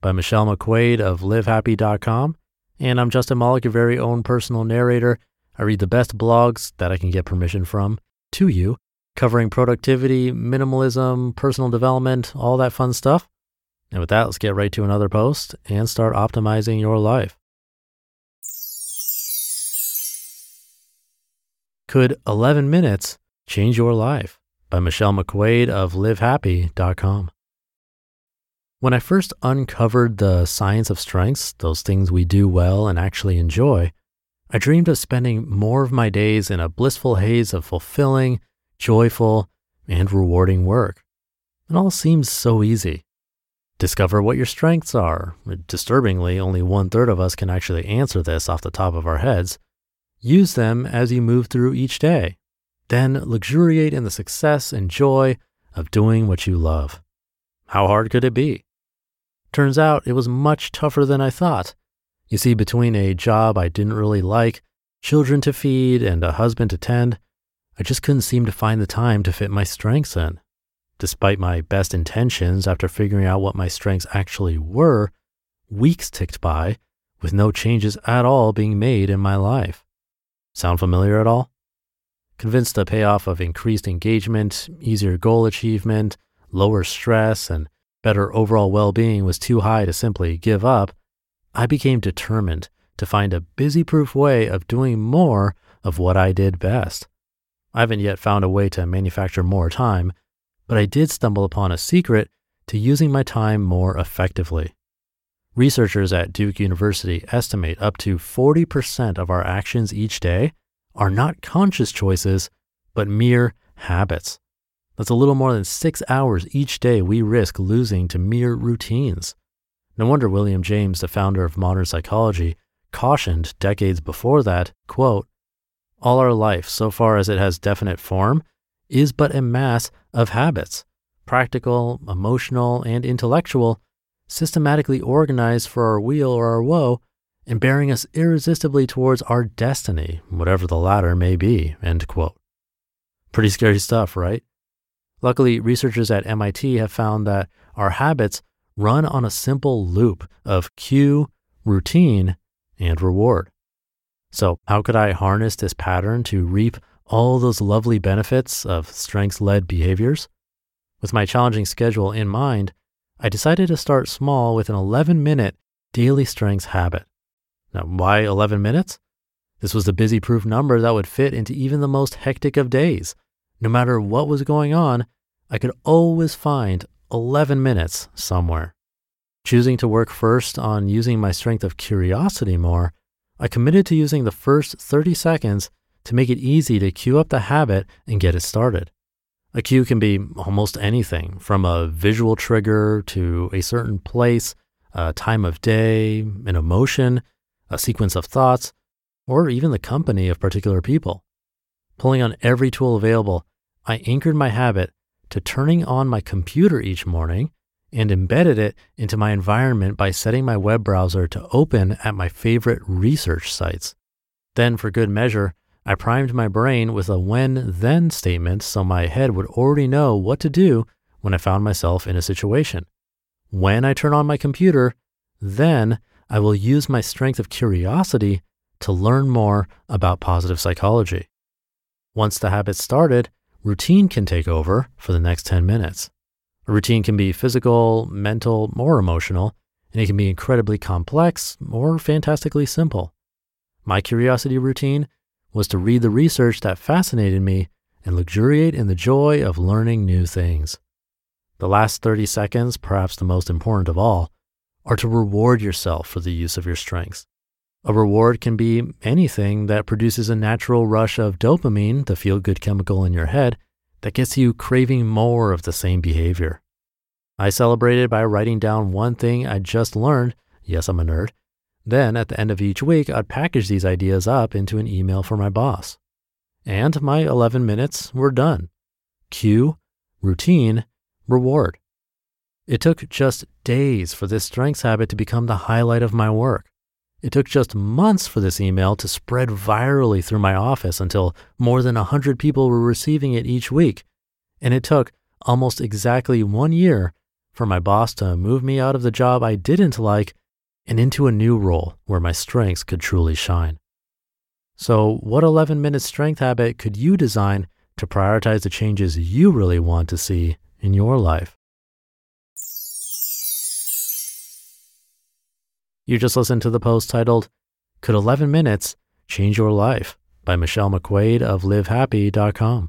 By Michelle McQuaid of livehappy.com. And I'm Justin Malik, your very own personal narrator. I read the best blogs that I can get permission from to you, covering productivity, minimalism, personal development, all that fun stuff. And with that, let's get right to another post and start optimizing your life. Could 11 minutes change your life? by Michelle McQuaid of livehappy.com. When I first uncovered the science of strengths, those things we do well and actually enjoy, I dreamed of spending more of my days in a blissful haze of fulfilling, joyful, and rewarding work. It all seems so easy. Discover what your strengths are. Disturbingly, only one third of us can actually answer this off the top of our heads. Use them as you move through each day. Then luxuriate in the success and joy of doing what you love. How hard could it be? Turns out it was much tougher than I thought. You see, between a job I didn't really like, children to feed, and a husband to tend, I just couldn't seem to find the time to fit my strengths in. Despite my best intentions, after figuring out what my strengths actually were, weeks ticked by with no changes at all being made in my life. Sound familiar at all? Convinced the payoff of increased engagement, easier goal achievement, lower stress, and better overall well being was too high to simply give up, I became determined to find a busy proof way of doing more of what I did best. I haven't yet found a way to manufacture more time, but I did stumble upon a secret to using my time more effectively. Researchers at Duke University estimate up to 40% of our actions each day are not conscious choices, but mere habits. That's a little more than six hours each day we risk losing to mere routines. No wonder William James, the founder of modern psychology, cautioned decades before that, quote, all our life, so far as it has definite form, is but a mass of habits, practical, emotional, and intellectual, systematically organized for our weal or our woe, and bearing us irresistibly towards our destiny, whatever the latter may be, end quote. Pretty scary stuff, right? Luckily, researchers at MIT have found that our habits run on a simple loop of cue, routine, and reward. So, how could I harness this pattern to reap all those lovely benefits of strengths led behaviors? With my challenging schedule in mind, I decided to start small with an 11 minute daily strengths habit. Now, why 11 minutes? This was the busy proof number that would fit into even the most hectic of days no matter what was going on, I could always find 11 minutes somewhere. Choosing to work first on using my strength of curiosity more, I committed to using the first 30 seconds to make it easy to cue up the habit and get it started. A cue can be almost anything from a visual trigger to a certain place, a time of day, an emotion, a sequence of thoughts, or even the company of particular people. Pulling on every tool available, I anchored my habit to turning on my computer each morning and embedded it into my environment by setting my web browser to open at my favorite research sites. Then, for good measure, I primed my brain with a when then statement so my head would already know what to do when I found myself in a situation. When I turn on my computer, then I will use my strength of curiosity to learn more about positive psychology. Once the habit started, routine can take over for the next 10 minutes. A routine can be physical, mental, or emotional, and it can be incredibly complex or fantastically simple. My curiosity routine was to read the research that fascinated me and luxuriate in the joy of learning new things. The last 30 seconds, perhaps the most important of all, are to reward yourself for the use of your strengths. A reward can be anything that produces a natural rush of dopamine, the feel good chemical in your head, that gets you craving more of the same behavior. I celebrated by writing down one thing I just learned. Yes, I'm a nerd. Then at the end of each week, I'd package these ideas up into an email for my boss. And my 11 minutes were done. Cue, routine, reward. It took just days for this strengths habit to become the highlight of my work. It took just months for this email to spread virally through my office until more than 100 people were receiving it each week. And it took almost exactly one year for my boss to move me out of the job I didn't like and into a new role where my strengths could truly shine. So, what 11 minute strength habit could you design to prioritize the changes you really want to see in your life. You just listened to the post titled, Could 11 Minutes Change Your Life? by Michelle McQuaid of livehappy.com.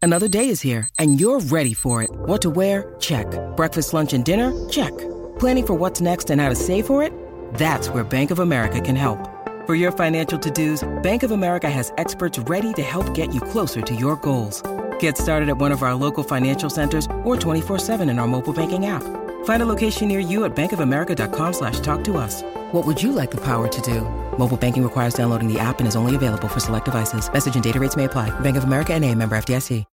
Another day is here and you're ready for it. What to wear? Check. Breakfast, lunch, and dinner? Check. Planning for what's next and how to save for it? That's where Bank of America can help. For your financial to dos, Bank of America has experts ready to help get you closer to your goals. Get started at one of our local financial centers or 24-7 in our mobile banking app. Find a location near you at bankofamerica.com slash talk to us. What would you like the power to do? Mobile banking requires downloading the app and is only available for select devices. Message and data rates may apply. Bank of America and a member FDIC.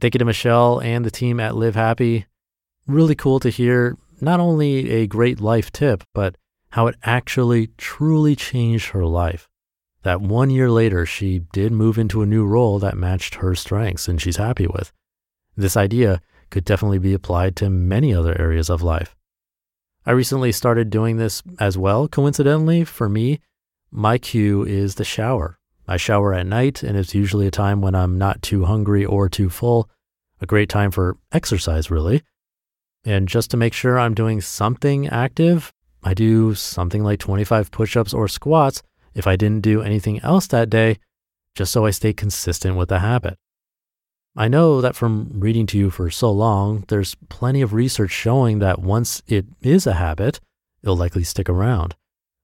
Thank you to Michelle and the team at Live Happy. Really cool to hear not only a great life tip, but how it actually truly changed her life that one year later, she did move into a new role that matched her strengths and she's happy with. This idea could definitely be applied to many other areas of life. I recently started doing this as well. Coincidentally, for me, my cue is the shower. I shower at night, and it's usually a time when I'm not too hungry or too full. A great time for exercise, really. And just to make sure I'm doing something active, I do something like 25 push ups or squats if I didn't do anything else that day, just so I stay consistent with the habit. I know that from reading to you for so long, there's plenty of research showing that once it is a habit, it'll likely stick around.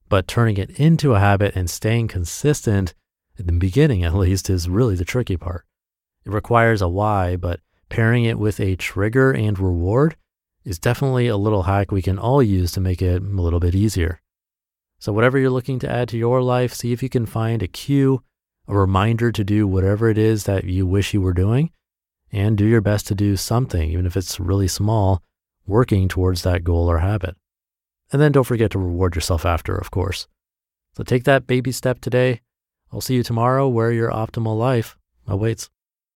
But turning it into a habit and staying consistent, at the beginning at least, is really the tricky part. It requires a why, but pairing it with a trigger and reward is definitely a little hack we can all use to make it a little bit easier. So, whatever you're looking to add to your life, see if you can find a cue, a reminder to do whatever it is that you wish you were doing, and do your best to do something, even if it's really small, working towards that goal or habit. And then don't forget to reward yourself after, of course. So, take that baby step today. I'll see you tomorrow where your optimal life awaits.